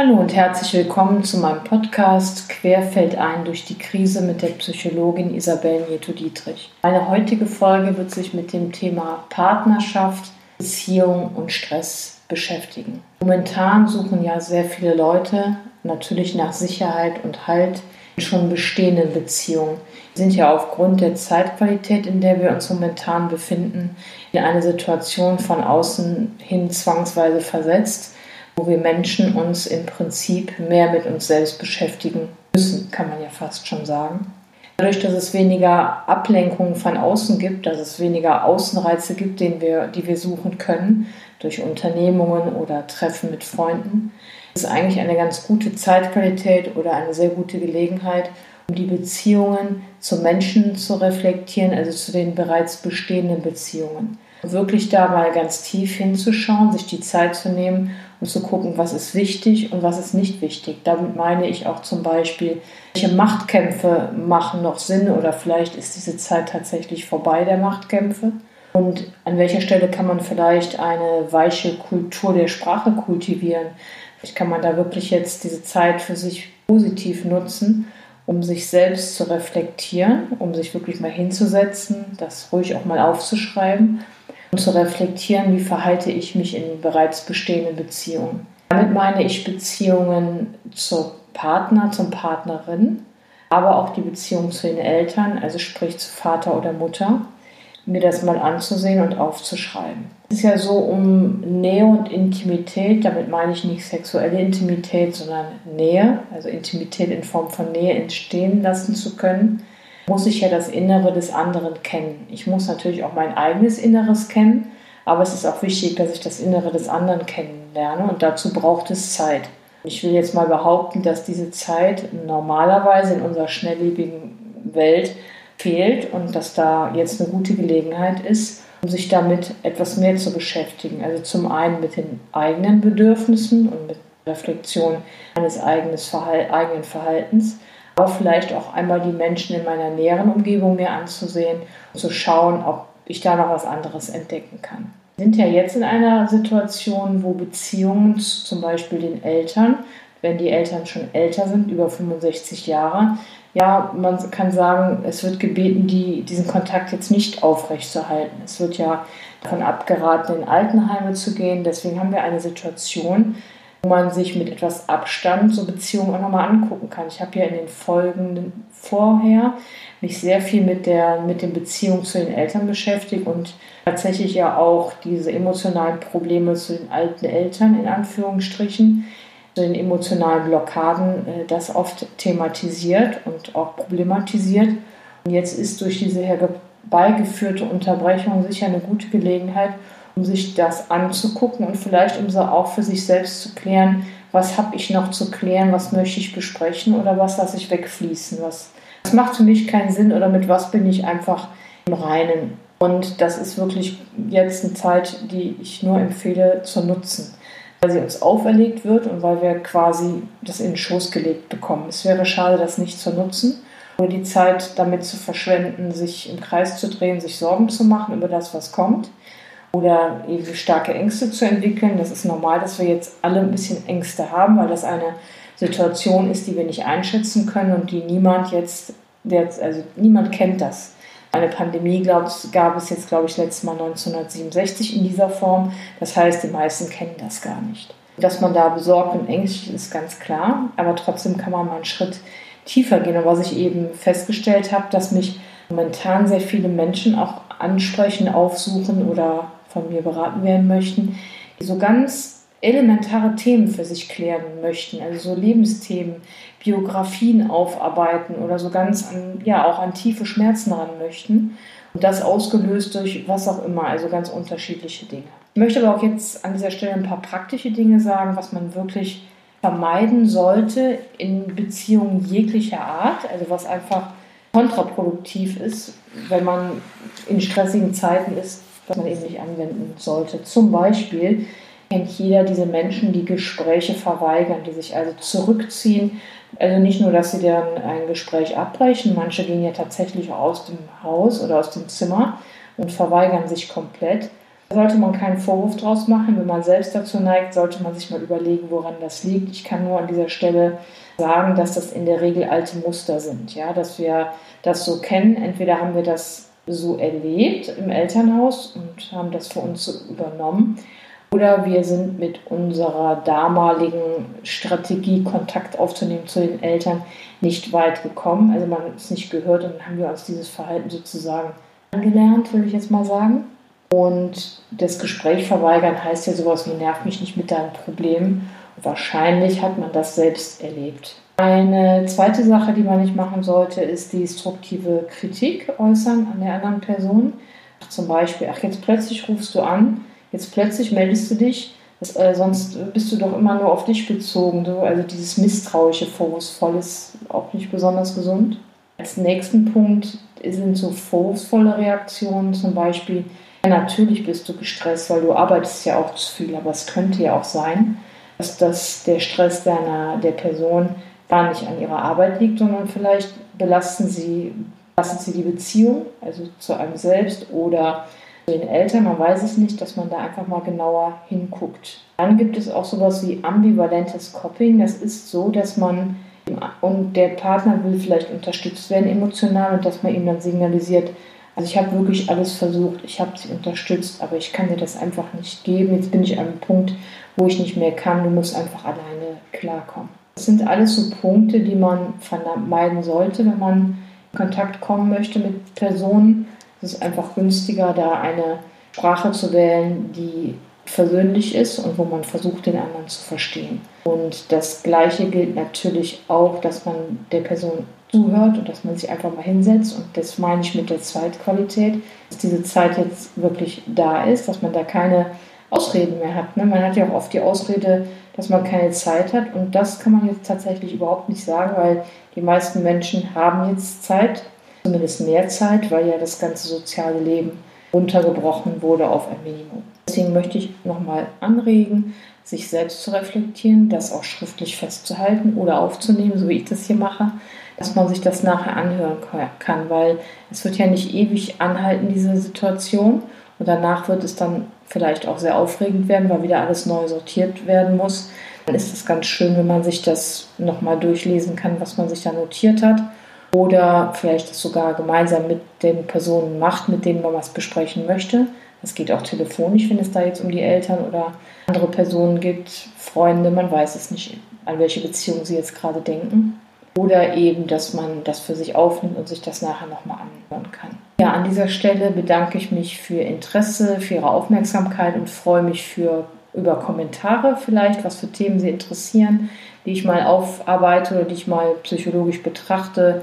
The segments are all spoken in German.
Hallo und herzlich willkommen zu meinem Podcast Querfeld ein durch die Krise mit der Psychologin Isabel Nieto-Dietrich. Meine heutige Folge wird sich mit dem Thema Partnerschaft, Beziehung und Stress beschäftigen. Momentan suchen ja sehr viele Leute natürlich nach Sicherheit und Halt in schon bestehenden Beziehungen. Wir sind ja aufgrund der Zeitqualität, in der wir uns momentan befinden, in eine Situation von außen hin zwangsweise versetzt wo wir Menschen uns im Prinzip mehr mit uns selbst beschäftigen müssen, kann man ja fast schon sagen. Dadurch, dass es weniger Ablenkungen von außen gibt, dass es weniger Außenreize gibt, den wir, die wir suchen können, durch Unternehmungen oder Treffen mit Freunden, ist eigentlich eine ganz gute Zeitqualität oder eine sehr gute Gelegenheit, um die Beziehungen zu Menschen zu reflektieren, also zu den bereits bestehenden Beziehungen. Wirklich da mal ganz tief hinzuschauen, sich die Zeit zu nehmen und zu gucken, was ist wichtig und was ist nicht wichtig. Damit meine ich auch zum Beispiel, welche Machtkämpfe machen noch Sinn oder vielleicht ist diese Zeit tatsächlich vorbei der Machtkämpfe. Und an welcher Stelle kann man vielleicht eine weiche Kultur der Sprache kultivieren? Vielleicht kann man da wirklich jetzt diese Zeit für sich positiv nutzen, um sich selbst zu reflektieren, um sich wirklich mal hinzusetzen, das ruhig auch mal aufzuschreiben und zu reflektieren, wie verhalte ich mich in bereits bestehenden Beziehungen. Damit meine ich Beziehungen zum Partner, zum Partnerin, aber auch die Beziehung zu den Eltern, also sprich zu Vater oder Mutter, mir das mal anzusehen und aufzuschreiben. Es ist ja so um Nähe und Intimität, damit meine ich nicht sexuelle Intimität, sondern Nähe, also Intimität in Form von Nähe entstehen lassen zu können muss ich ja das Innere des anderen kennen. Ich muss natürlich auch mein eigenes Inneres kennen, aber es ist auch wichtig, dass ich das Innere des anderen kennenlerne und dazu braucht es Zeit. Ich will jetzt mal behaupten, dass diese Zeit normalerweise in unserer schnelllebigen Welt fehlt und dass da jetzt eine gute Gelegenheit ist, um sich damit etwas mehr zu beschäftigen. Also zum einen mit den eigenen Bedürfnissen und mit Reflexion eines eigenen Verhaltens aber vielleicht auch einmal die Menschen in meiner näheren Umgebung mir anzusehen zu schauen, ob ich da noch was anderes entdecken kann. Wir sind ja jetzt in einer Situation, wo Beziehungen zu zum Beispiel den Eltern, wenn die Eltern schon älter sind, über 65 Jahre, ja, man kann sagen, es wird gebeten, die, diesen Kontakt jetzt nicht aufrechtzuerhalten. Es wird ja davon abgeraten, in Altenheime zu gehen. Deswegen haben wir eine Situation, wo man sich mit etwas Abstand so Beziehungen auch nochmal angucken kann. Ich habe ja in den Folgen vorher mich sehr viel mit, der, mit den Beziehungen zu den Eltern beschäftigt und tatsächlich ja auch diese emotionalen Probleme zu den alten Eltern in Anführungsstrichen, zu den emotionalen Blockaden, äh, das oft thematisiert und auch problematisiert. Und jetzt ist durch diese herbeigeführte Unterbrechung sicher eine gute Gelegenheit, um sich das anzugucken und vielleicht um so auch für sich selbst zu klären, was habe ich noch zu klären, was möchte ich besprechen oder was lasse ich wegfließen, was, was macht für mich keinen Sinn oder mit was bin ich einfach im Reinen. Und das ist wirklich jetzt eine Zeit, die ich nur empfehle zu nutzen, weil sie uns auferlegt wird und weil wir quasi das in den Schoß gelegt bekommen. Es wäre schade, das nicht zu nutzen oder die Zeit damit zu verschwenden, sich im Kreis zu drehen, sich Sorgen zu machen über das, was kommt oder starke Ängste zu entwickeln. Das ist normal, dass wir jetzt alle ein bisschen Ängste haben, weil das eine Situation ist, die wir nicht einschätzen können und die niemand jetzt, also niemand kennt das. Eine Pandemie glaub, gab es jetzt, glaube ich, letztes Mal 1967 in dieser Form. Das heißt, die meisten kennen das gar nicht. Dass man da besorgt und ängstlich ist, ganz klar. Aber trotzdem kann man mal einen Schritt tiefer gehen. Und was ich eben festgestellt habe, dass mich momentan sehr viele Menschen auch ansprechen, aufsuchen oder von mir beraten werden möchten, die so ganz elementare Themen für sich klären möchten, also so Lebensthemen, Biografien aufarbeiten oder so ganz an, ja, auch an tiefe Schmerzen ran möchten. Und das ausgelöst durch was auch immer, also ganz unterschiedliche Dinge. Ich möchte aber auch jetzt an dieser Stelle ein paar praktische Dinge sagen, was man wirklich vermeiden sollte in Beziehungen jeglicher Art, also was einfach kontraproduktiv ist, wenn man in stressigen Zeiten ist, was man eben nicht anwenden sollte. Zum Beispiel kennt jeder diese Menschen, die Gespräche verweigern, die sich also zurückziehen. Also nicht nur, dass sie dann ein Gespräch abbrechen, manche gehen ja tatsächlich aus dem Haus oder aus dem Zimmer und verweigern sich komplett. Da sollte man keinen Vorwurf draus machen. Wenn man selbst dazu neigt, sollte man sich mal überlegen, woran das liegt. Ich kann nur an dieser Stelle sagen, dass das in der Regel alte Muster sind, ja, dass wir das so kennen. Entweder haben wir das so erlebt im Elternhaus und haben das für uns übernommen. Oder wir sind mit unserer damaligen Strategie, Kontakt aufzunehmen zu den Eltern, nicht weit gekommen. Also man hat es nicht gehört und dann haben wir uns dieses Verhalten sozusagen angelernt, würde ich jetzt mal sagen. Und das Gespräch verweigern heißt ja sowas wie nerv mich nicht mit deinen Problemen. Wahrscheinlich hat man das selbst erlebt. Eine zweite Sache, die man nicht machen sollte, ist destruktive Kritik äußern an der anderen Person. Zum Beispiel, ach, jetzt plötzlich rufst du an, jetzt plötzlich meldest du dich, das, äh, sonst bist du doch immer nur auf dich bezogen. So. Also dieses misstrauische, vorwurfsvoll ist auch nicht besonders gesund. Als nächsten Punkt sind so vorwurfsvolle Reaktionen, zum Beispiel, ja, natürlich bist du gestresst, weil du arbeitest ja auch zu viel, aber es könnte ja auch sein, dass das der Stress deiner, der Person gar nicht an ihrer Arbeit liegt, sondern vielleicht belasten sie, belasten sie die Beziehung, also zu einem selbst oder den Eltern, man weiß es nicht, dass man da einfach mal genauer hinguckt. Dann gibt es auch sowas wie ambivalentes Coping. Das ist so, dass man und der Partner will vielleicht unterstützt werden emotional und dass man ihm dann signalisiert, also ich habe wirklich alles versucht, ich habe sie unterstützt, aber ich kann dir das einfach nicht geben. Jetzt bin ich an einem Punkt, wo ich nicht mehr kann, du musst einfach alleine klarkommen. Das sind alles so Punkte, die man vermeiden sollte, wenn man in Kontakt kommen möchte mit Personen es ist einfach günstiger, da eine Sprache zu wählen, die versöhnlich ist und wo man versucht, den anderen zu verstehen. Und das Gleiche gilt natürlich auch, dass man der Person zuhört und dass man sich einfach mal hinsetzt. Und das meine ich mit der Zeitqualität, dass diese Zeit jetzt wirklich da ist, dass man da keine Ausreden mehr hat. Ne? Man hat ja auch oft die Ausrede, dass man keine Zeit hat. Und das kann man jetzt tatsächlich überhaupt nicht sagen, weil die meisten Menschen haben jetzt Zeit zumindest mehr Zeit, weil ja das ganze soziale Leben runtergebrochen wurde auf ein Minimum. Deswegen möchte ich nochmal anregen, sich selbst zu reflektieren, das auch schriftlich festzuhalten oder aufzunehmen, so wie ich das hier mache, dass man sich das nachher anhören kann, weil es wird ja nicht ewig anhalten, diese Situation. Und danach wird es dann vielleicht auch sehr aufregend werden, weil wieder alles neu sortiert werden muss. Dann ist es ganz schön, wenn man sich das nochmal durchlesen kann, was man sich da notiert hat oder vielleicht das sogar gemeinsam mit den Personen macht, mit denen man was besprechen möchte. Das geht auch telefonisch, wenn es da jetzt um die Eltern oder andere Personen gibt, Freunde, man weiß es nicht, an welche Beziehung sie jetzt gerade denken. Oder eben, dass man das für sich aufnimmt und sich das nachher nochmal anhören kann. Ja, an dieser Stelle bedanke ich mich für Interesse, für Ihre Aufmerksamkeit und freue mich für, über Kommentare vielleicht, was für Themen Sie interessieren die ich mal aufarbeite oder die ich mal psychologisch betrachte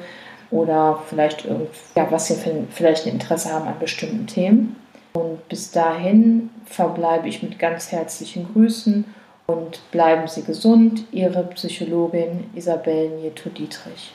oder vielleicht ja, was Sie vielleicht ein Interesse haben an bestimmten Themen. Und bis dahin verbleibe ich mit ganz herzlichen Grüßen und bleiben Sie gesund. Ihre Psychologin Isabel Nieto-Dietrich.